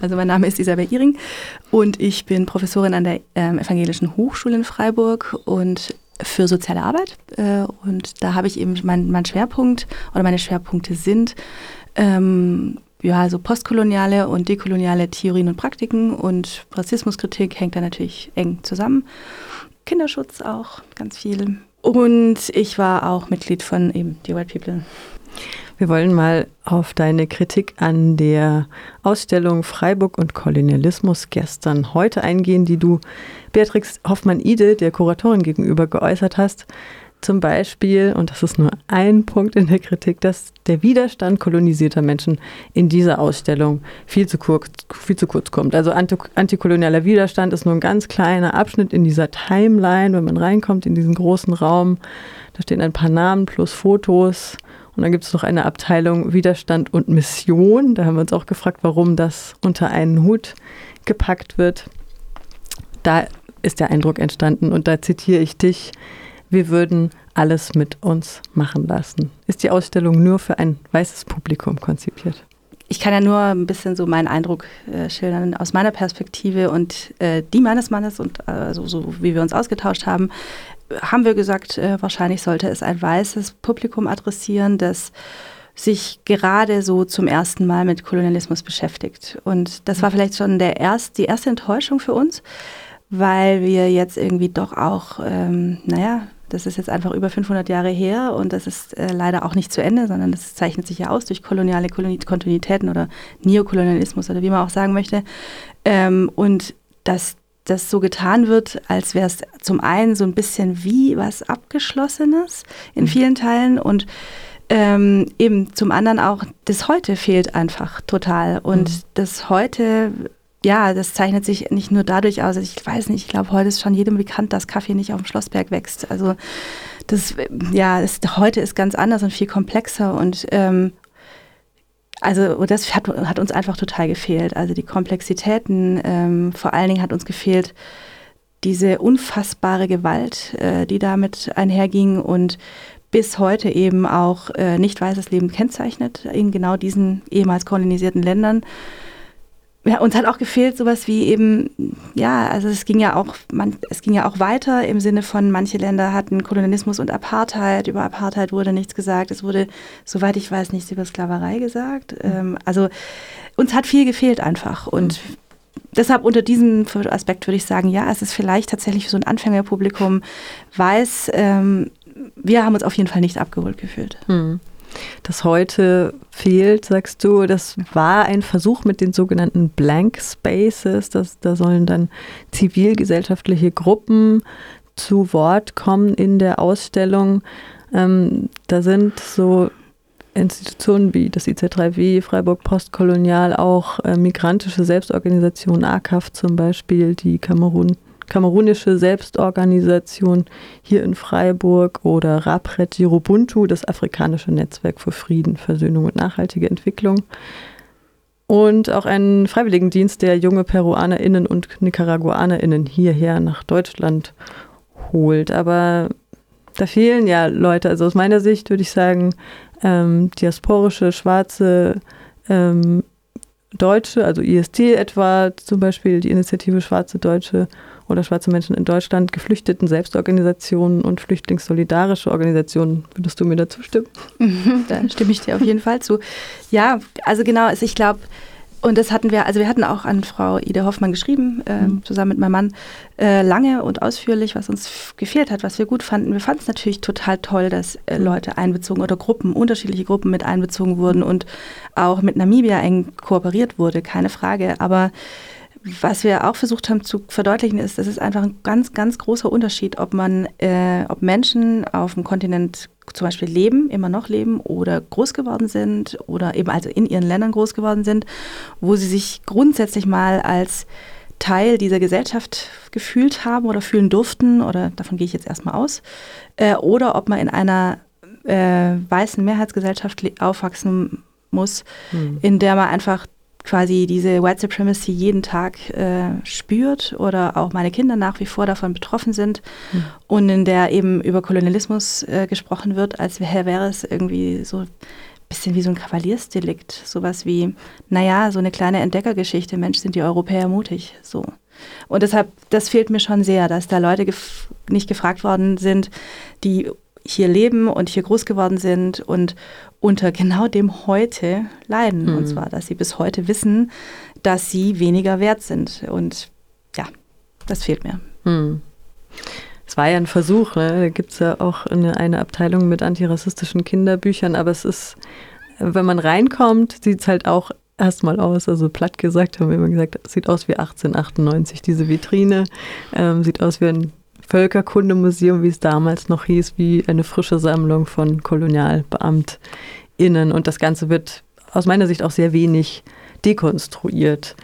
Also mein Name ist Isabel Iring und ich bin Professorin an der ähm, Evangelischen Hochschule in Freiburg und für soziale Arbeit. Äh, und da habe ich eben mein, mein Schwerpunkt oder meine Schwerpunkte sind ähm, ja, so postkoloniale und dekoloniale Theorien und Praktiken und Rassismuskritik hängt da natürlich eng zusammen. Kinderschutz auch ganz viel. Und ich war auch Mitglied von eben The White People. Wir wollen mal auf deine Kritik an der Ausstellung Freiburg und Kolonialismus gestern heute eingehen, die du Beatrix Hoffmann-Ide, der Kuratorin gegenüber, geäußert hast. Zum Beispiel, und das ist nur ein Punkt in der Kritik, dass der Widerstand kolonisierter Menschen in dieser Ausstellung viel zu kurz, viel zu kurz kommt. Also antikolonialer Widerstand ist nur ein ganz kleiner Abschnitt in dieser Timeline, wenn man reinkommt in diesen großen Raum. Da stehen ein paar Namen plus Fotos. Und dann gibt es noch eine Abteilung Widerstand und Mission. Da haben wir uns auch gefragt, warum das unter einen Hut gepackt wird. Da ist der Eindruck entstanden und da zitiere ich dich wir würden alles mit uns machen lassen. Ist die Ausstellung nur für ein weißes Publikum konzipiert? Ich kann ja nur ein bisschen so meinen Eindruck äh, schildern aus meiner Perspektive und äh, die meines Mannes und äh, so, so, wie wir uns ausgetauscht haben, haben wir gesagt, äh, wahrscheinlich sollte es ein weißes Publikum adressieren, das sich gerade so zum ersten Mal mit Kolonialismus beschäftigt. Und das war vielleicht schon der erst, die erste Enttäuschung für uns, weil wir jetzt irgendwie doch auch, ähm, naja, das ist jetzt einfach über 500 Jahre her und das ist äh, leider auch nicht zu Ende, sondern das zeichnet sich ja aus durch koloniale Kontinuitäten oder Neokolonialismus oder wie man auch sagen möchte. Ähm, und dass das so getan wird, als wäre es zum einen so ein bisschen wie was Abgeschlossenes in mhm. vielen Teilen und ähm, eben zum anderen auch, das Heute fehlt einfach total. Und mhm. das Heute ja, das zeichnet sich nicht nur dadurch aus, ich weiß nicht, ich glaube, heute ist schon jedem bekannt, dass Kaffee nicht auf dem Schlossberg wächst. Also das, ja, das, heute ist ganz anders und viel komplexer und ähm, also das hat, hat, uns einfach total gefehlt. Also die Komplexitäten, ähm, vor allen Dingen hat uns gefehlt diese unfassbare Gewalt, äh, die damit einherging und bis heute eben auch äh, nicht weißes Leben kennzeichnet in genau diesen ehemals kolonisierten Ländern ja, uns hat auch gefehlt sowas wie eben, ja, also es ging ja auch, man, es ging ja auch weiter im Sinne von, manche Länder hatten Kolonialismus und Apartheid. Über Apartheid wurde nichts gesagt. Es wurde, soweit ich weiß, nichts über Sklaverei gesagt. Mhm. Ähm, also uns hat viel gefehlt einfach. Und mhm. deshalb unter diesem Aspekt würde ich sagen, ja, es ist vielleicht tatsächlich für so ein Anfängerpublikum weiß, ähm, wir haben uns auf jeden Fall nicht abgeholt gefühlt. Mhm das heute fehlt, sagst du, das war ein Versuch mit den sogenannten Blank Spaces. Das, da sollen dann zivilgesellschaftliche Gruppen zu Wort kommen in der Ausstellung. Ähm, da sind so Institutionen wie das IC3W, Freiburg Postkolonial, auch äh, migrantische Selbstorganisationen, AKAF zum Beispiel, die Kamerun kamerunische Selbstorganisation hier in Freiburg oder Rapret Jirobuntu, das afrikanische Netzwerk für Frieden, Versöhnung und nachhaltige Entwicklung. Und auch einen Freiwilligendienst, der junge PeruanerInnen und NicaraguanerInnen hierher nach Deutschland holt. Aber da fehlen ja Leute. Also aus meiner Sicht würde ich sagen, ähm, diasporische, schwarze ähm, Deutsche, also IST etwa, zum Beispiel die Initiative Schwarze Deutsche oder schwarze Menschen in Deutschland, Geflüchteten, Selbstorganisationen und flüchtlingssolidarische Organisationen. Würdest du mir dazu stimmen? da stimme ich dir auf jeden Fall zu. Ja, also genau, ich glaube, und das hatten wir, also wir hatten auch an Frau Ida Hoffmann geschrieben, äh, mhm. zusammen mit meinem Mann, äh, lange und ausführlich, was uns gefehlt hat, was wir gut fanden. Wir fanden es natürlich total toll, dass äh, mhm. Leute einbezogen oder Gruppen, unterschiedliche Gruppen mit einbezogen wurden und auch mit Namibia eng kooperiert wurde, keine Frage. Aber was wir auch versucht haben zu verdeutlichen, ist, das ist einfach ein ganz, ganz großer Unterschied, ob man, äh, ob Menschen auf dem Kontinent zum Beispiel leben, immer noch leben oder groß geworden sind oder eben also in ihren Ländern groß geworden sind, wo sie sich grundsätzlich mal als Teil dieser Gesellschaft gefühlt haben oder fühlen durften, oder davon gehe ich jetzt erstmal aus, äh, oder ob man in einer äh, weißen Mehrheitsgesellschaft aufwachsen muss, hm. in der man einfach quasi diese White Supremacy jeden Tag äh, spürt oder auch meine Kinder nach wie vor davon betroffen sind mhm. und in der eben über Kolonialismus äh, gesprochen wird, als wäre, es irgendwie so bisschen wie so ein Kavaliersdelikt. Sowas wie, naja, so eine kleine Entdeckergeschichte, Mensch, sind die Europäer mutig. So. Und deshalb, das fehlt mir schon sehr, dass da Leute gef nicht gefragt worden sind, die hier leben und hier groß geworden sind und unter genau dem heute leiden. Mhm. Und zwar, dass sie bis heute wissen, dass sie weniger wert sind. Und ja, das fehlt mir. Mhm. Es war ja ein Versuch, ne? da gibt es ja auch eine, eine Abteilung mit antirassistischen Kinderbüchern, aber es ist, wenn man reinkommt, sieht es halt auch erstmal aus, also platt gesagt haben wir immer gesagt, sieht aus wie 1898, diese Vitrine, ähm, sieht aus wie ein Völkerkundemuseum, wie es damals noch hieß, wie eine frische Sammlung von KolonialbeamtInnen und das Ganze wird aus meiner Sicht auch sehr wenig dekonstruiert.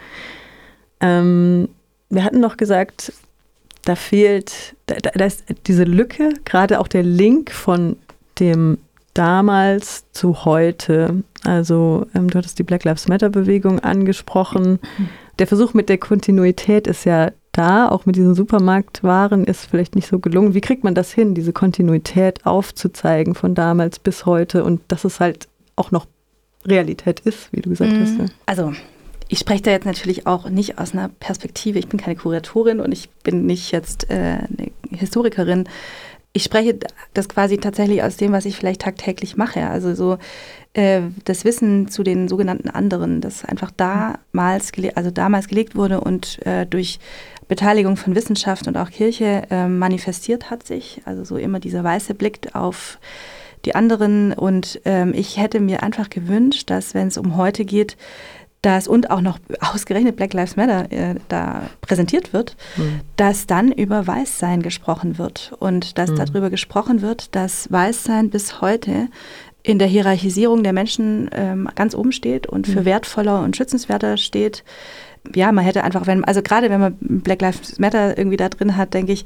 Ähm, wir hatten noch gesagt, da fehlt, da, da ist diese Lücke, gerade auch der Link von dem damals zu heute. Also ähm, du hattest die Black Lives Matter Bewegung angesprochen. Der Versuch mit der Kontinuität ist ja da, auch mit diesen Supermarktwaren ist vielleicht nicht so gelungen. Wie kriegt man das hin, diese Kontinuität aufzuzeigen von damals bis heute und dass es halt auch noch Realität ist, wie du gesagt mhm. hast? Ja. Also ich spreche da jetzt natürlich auch nicht aus einer Perspektive, ich bin keine Kuratorin und ich bin nicht jetzt äh, eine Historikerin. Ich spreche das quasi tatsächlich aus dem, was ich vielleicht tagtäglich mache. Also so äh, das Wissen zu den sogenannten anderen, das einfach damals, also damals gelegt wurde und äh, durch Beteiligung von Wissenschaft und auch Kirche äh, manifestiert hat sich. Also so immer dieser weiße Blick auf die anderen. Und ähm, ich hätte mir einfach gewünscht, dass wenn es um heute geht, dass und auch noch ausgerechnet Black Lives Matter äh, da präsentiert wird, mhm. dass dann über Weißsein gesprochen wird und dass mhm. darüber gesprochen wird, dass Weißsein bis heute in der Hierarchisierung der Menschen ähm, ganz oben steht und für mhm. wertvoller und schützenswerter steht. Ja, man hätte einfach, wenn, also gerade wenn man Black Lives Matter irgendwie da drin hat, denke ich,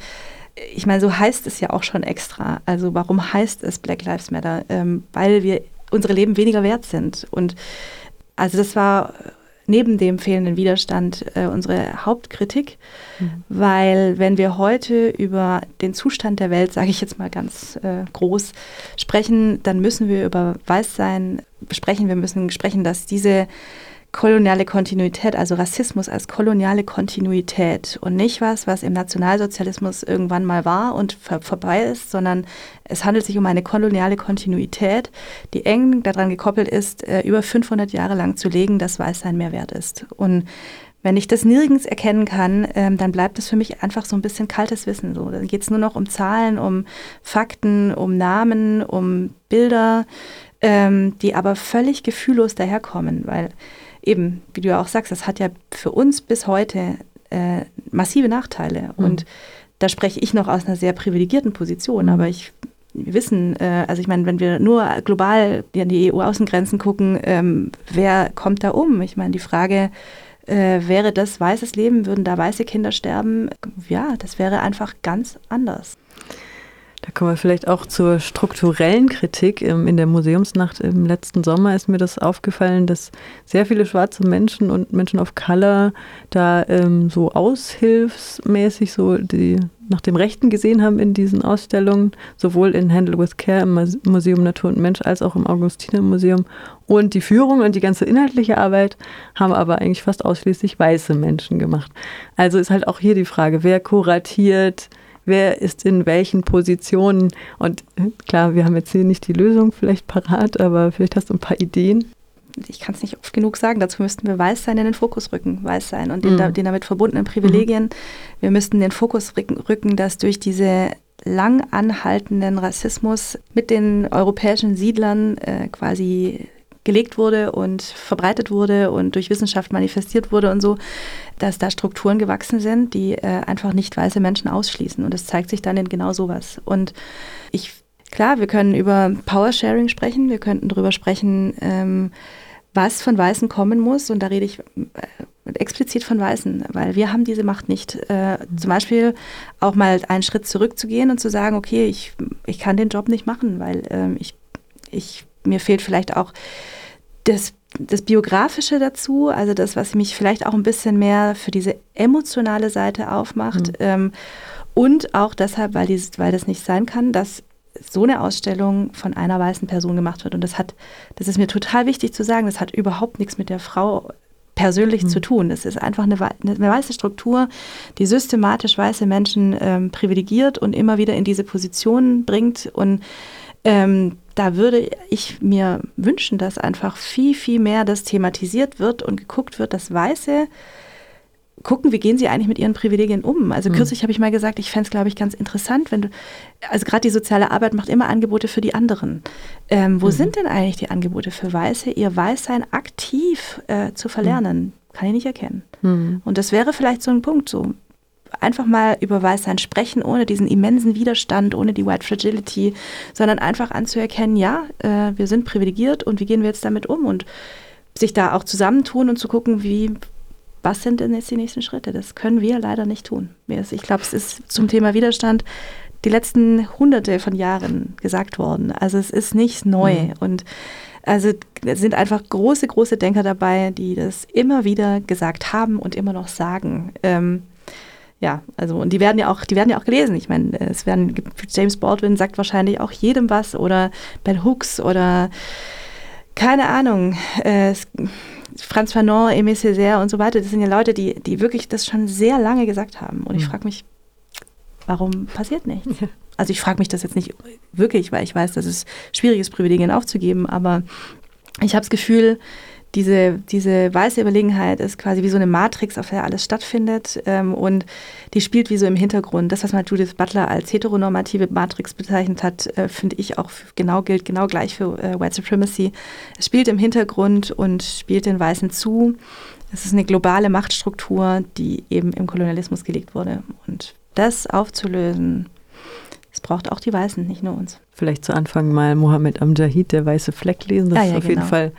ich meine, so heißt es ja auch schon extra. Also warum heißt es Black Lives Matter? Ähm, weil wir unsere Leben weniger wert sind und also das war neben dem fehlenden Widerstand äh, unsere Hauptkritik, mhm. weil wenn wir heute über den Zustand der Welt, sage ich jetzt mal ganz äh, groß, sprechen, dann müssen wir über Weißsein sprechen. Wir müssen sprechen, dass diese koloniale Kontinuität, also Rassismus als koloniale Kontinuität und nicht was, was im Nationalsozialismus irgendwann mal war und vor, vorbei ist, sondern es handelt sich um eine koloniale Kontinuität, die eng daran gekoppelt ist, äh, über 500 Jahre lang zu legen, dass Weißsein mehr wert ist. Und wenn ich das nirgends erkennen kann, ähm, dann bleibt es für mich einfach so ein bisschen kaltes Wissen. So. Dann geht es nur noch um Zahlen, um Fakten, um Namen, um Bilder, ähm, die aber völlig gefühllos daherkommen, weil eben, wie du ja auch sagst, das hat ja für uns bis heute äh, massive Nachteile. Mhm. Und da spreche ich noch aus einer sehr privilegierten Position, aber ich wir wissen, äh, also ich meine, wenn wir nur global an die EU-Außengrenzen gucken, ähm, wer kommt da um? Ich meine, die Frage, äh, wäre das weißes Leben, würden da weiße Kinder sterben? Ja, das wäre einfach ganz anders. Da kommen wir vielleicht auch zur strukturellen Kritik. In der Museumsnacht im letzten Sommer ist mir das aufgefallen, dass sehr viele schwarze Menschen und Menschen of Color da ähm, so aushilfsmäßig so die nach dem Rechten gesehen haben in diesen Ausstellungen, sowohl in Handle with Care im Museum Natur und Mensch als auch im Augustiner Museum. Und die Führung und die ganze inhaltliche Arbeit haben aber eigentlich fast ausschließlich weiße Menschen gemacht. Also ist halt auch hier die Frage, wer kuratiert, wer ist in welchen Positionen. Und äh, klar, wir haben jetzt hier nicht die Lösung vielleicht parat, aber vielleicht hast du ein paar Ideen. Ich kann es nicht oft genug sagen, dazu müssten wir Weißsein in den Fokus rücken, Weißsein und den, mhm. den damit verbundenen Privilegien. Mhm. Wir müssten den Fokus rücken, rücken, dass durch diese lang anhaltenden Rassismus mit den europäischen Siedlern äh, quasi gelegt wurde und verbreitet wurde und durch Wissenschaft manifestiert wurde und so, dass da Strukturen gewachsen sind, die äh, einfach nicht weiße Menschen ausschließen. Und das zeigt sich dann in genau sowas. Und ich, klar, wir können über Power-Sharing sprechen, wir könnten darüber sprechen, ähm, was von Weißen kommen muss. Und da rede ich äh, explizit von Weißen, weil wir haben diese Macht nicht. Äh, zum Beispiel auch mal einen Schritt zurückzugehen und zu sagen, okay, ich, ich kann den Job nicht machen, weil äh, ich, ich mir fehlt vielleicht auch das, das Biografische dazu, also das, was mich vielleicht auch ein bisschen mehr für diese emotionale Seite aufmacht. Mhm. Ähm, und auch deshalb, weil, dieses, weil das nicht sein kann, dass so eine Ausstellung von einer weißen Person gemacht wird. Und das hat, das ist mir total wichtig zu sagen, das hat überhaupt nichts mit der Frau persönlich mhm. zu tun. Es ist einfach eine, eine, weiße Struktur, die systematisch weiße Menschen ähm, privilegiert und immer wieder in diese Position bringt. Und ähm, da würde ich mir wünschen, dass einfach viel, viel mehr das thematisiert wird und geguckt wird, dass Weiße gucken, wie gehen sie eigentlich mit ihren Privilegien um. Also mhm. kürzlich habe ich mal gesagt, ich fände es, glaube ich, ganz interessant, wenn du, also gerade die soziale Arbeit macht immer Angebote für die anderen. Ähm, wo mhm. sind denn eigentlich die Angebote für Weiße, ihr Weißsein aktiv äh, zu verlernen? Mhm. Kann ich nicht erkennen. Mhm. Und das wäre vielleicht so ein Punkt, so einfach mal über Weißsein sprechen, ohne diesen immensen Widerstand, ohne die White Fragility, sondern einfach anzuerkennen, ja, äh, wir sind privilegiert und wie gehen wir jetzt damit um und sich da auch zusammentun und zu gucken, wie, was sind denn jetzt die nächsten Schritte? Das können wir leider nicht tun. Ich glaube, es ist zum Thema Widerstand die letzten hunderte von Jahren gesagt worden. Also es ist nicht neu. Mhm. Und also es sind einfach große, große Denker dabei, die das immer wieder gesagt haben und immer noch sagen. Ähm, ja, also und die werden ja auch, die werden ja auch gelesen. Ich meine, es werden James Baldwin sagt wahrscheinlich auch jedem was oder Ben Hooks oder keine Ahnung. Äh, Franz Fanon, Aimé Césaire und so weiter, das sind ja Leute, die, die wirklich das schon sehr lange gesagt haben. Und ich mhm. frage mich, warum passiert nichts? Also ich frage mich das jetzt nicht wirklich, weil ich weiß, dass es schwierig ist, Privilegien aufzugeben, aber ich habe das Gefühl, diese, diese weiße Überlegenheit ist quasi wie so eine Matrix, auf der alles stattfindet ähm, und die spielt wie so im Hintergrund. Das, was man Judith Butler als heteronormative Matrix bezeichnet hat, äh, finde ich auch genau gilt genau gleich für äh, White Supremacy. Es spielt im Hintergrund und spielt den Weißen zu. Es ist eine globale Machtstruktur, die eben im Kolonialismus gelegt wurde. Und das aufzulösen, es braucht auch die Weißen, nicht nur uns. Vielleicht zu Anfang mal Mohammed Amjahid, der weiße Fleck lesen. Das ah, ja, ist auf genau. jeden Fall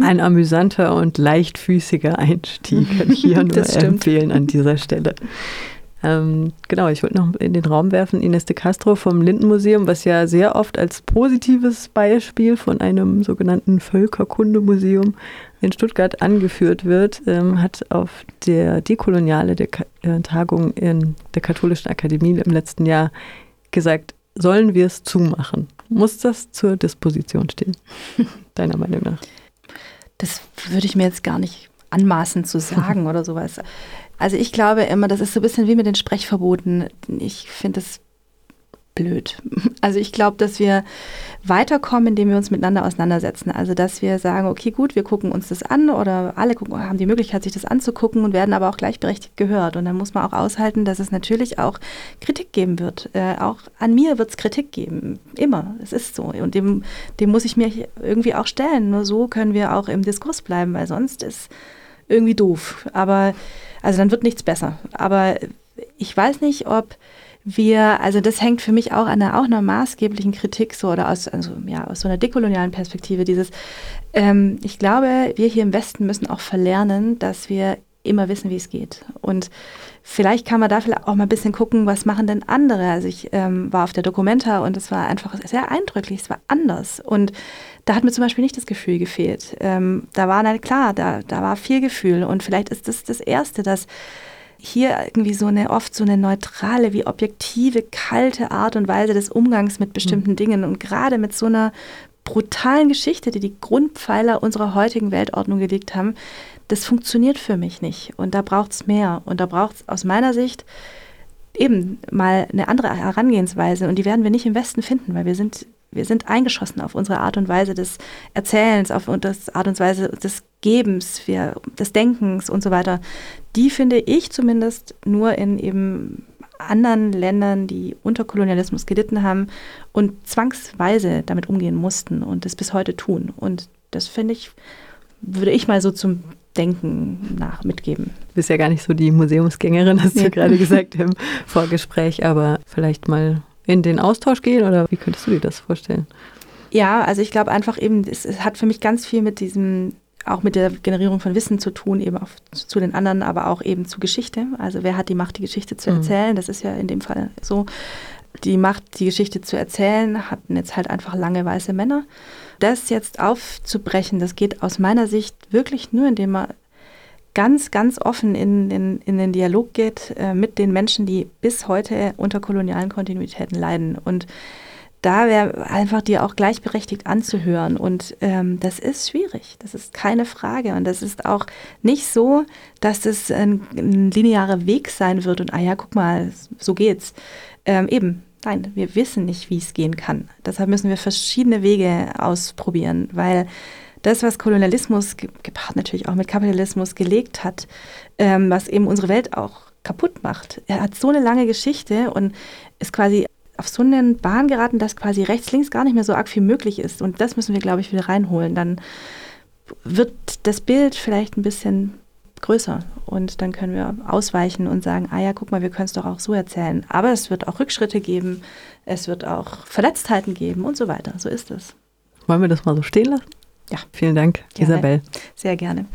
ein amüsanter und leichtfüßiger Einstieg. Kann ich hier nur empfehlen an dieser Stelle. Ähm, genau, ich wollte noch in den Raum werfen, Ines de Castro vom Lindenmuseum, was ja sehr oft als positives Beispiel von einem sogenannten Völkerkundemuseum in Stuttgart angeführt wird, ähm, hat auf der Dekoloniale der Ka äh, Tagung in der Katholischen Akademie im letzten Jahr gesagt, sollen wir es zumachen? Muss das zur Disposition stehen, deiner Meinung nach? Das würde ich mir jetzt gar nicht anmaßen zu sagen oder sowas. Also ich glaube immer, das ist so ein bisschen wie mit den Sprechverboten. Ich finde es blöd. Also ich glaube, dass wir weiterkommen, indem wir uns miteinander auseinandersetzen. Also dass wir sagen, okay, gut, wir gucken uns das an oder alle gucken, haben die Möglichkeit, sich das anzugucken und werden aber auch gleichberechtigt gehört. Und dann muss man auch aushalten, dass es natürlich auch Kritik geben wird. Äh, auch an mir wird es Kritik geben. Immer. Es ist so. Und dem, dem muss ich mir irgendwie auch stellen. Nur so können wir auch im Diskurs bleiben, weil sonst ist irgendwie doof. Aber also dann wird nichts besser. Aber ich weiß nicht, ob wir, also das hängt für mich auch an einer, auch einer maßgeblichen Kritik so oder aus, also, ja, aus so einer dekolonialen Perspektive. Dieses, ähm, ich glaube, wir hier im Westen müssen auch verlernen, dass wir immer wissen, wie es geht. Und vielleicht kann man da vielleicht auch mal ein bisschen gucken, was machen denn andere. Also ich ähm, war auf der Documenta und es war einfach sehr eindrücklich, es war anders. Und da hat mir zum Beispiel nicht das Gefühl gefehlt. Ähm, da war, na klar, da, da war viel Gefühl. Und vielleicht ist das das Erste, dass hier irgendwie so eine oft so eine neutrale, wie objektive, kalte Art und Weise des Umgangs mit bestimmten mhm. Dingen und gerade mit so einer brutalen Geschichte, die die Grundpfeiler unserer heutigen Weltordnung gelegt haben, das funktioniert für mich nicht. Und da braucht es mehr. Und da braucht es aus meiner Sicht eben mal eine andere Herangehensweise. Und die werden wir nicht im Westen finden, weil wir sind wir sind eingeschossen auf unsere Art und Weise des Erzählens, auf das Art und Weise des Gebens, wir, des Denkens und so weiter. Die finde ich zumindest nur in eben anderen Ländern, die unter Kolonialismus gelitten haben und zwangsweise damit umgehen mussten und das bis heute tun. Und das finde ich, würde ich mal so zum Denken nach mitgeben. Du bist ja gar nicht so die Museumsgängerin, hast du ja. gerade gesagt im Vorgespräch, aber vielleicht mal in den Austausch gehen oder wie könntest du dir das vorstellen? Ja, also ich glaube einfach eben, es, es, hat für mich ganz viel mit diesem, auch mit der Generierung von Wissen zu tun, eben auch zu den anderen, aber auch eben zu Geschichte. Also wer hat die Macht, die Geschichte zu mhm. erzählen? Mhm. Das ist ja in dem Fall so. Die Macht, die Geschichte zu erzählen, hatten jetzt halt einfach lange weiße Männer. Das jetzt aufzubrechen, das geht aus meiner Sicht wirklich nur, indem man ganz, ganz offen in, in, in den Dialog geht äh, mit den Menschen, die bis heute unter kolonialen Kontinuitäten leiden. Und da wäre einfach dir auch gleichberechtigt anzuhören. Und ähm, das ist schwierig, das ist keine Frage. Und das ist auch nicht so, dass es ein, ein linearer Weg sein wird und, ah ja, guck mal, so geht's. Ähm, eben, nein, wir wissen nicht, wie es gehen kann. Deshalb müssen wir verschiedene Wege ausprobieren, weil das, was Kolonialismus, gepaart natürlich auch mit Kapitalismus, gelegt hat, ähm, was eben unsere Welt auch kaputt macht. Er hat so eine lange Geschichte und ist quasi auf so eine Bahn geraten, dass quasi rechts, links gar nicht mehr so arg viel möglich ist. Und das müssen wir, glaube ich, wieder reinholen. Dann wird das Bild vielleicht ein bisschen größer und dann können wir ausweichen und sagen, ah ja, guck mal, wir können es doch auch so erzählen. Aber es wird auch Rückschritte geben, es wird auch Verletztheiten geben und so weiter. So ist es. Wollen wir das mal so stehen lassen? Ja. Vielen Dank, gerne. Isabel. Sehr gerne.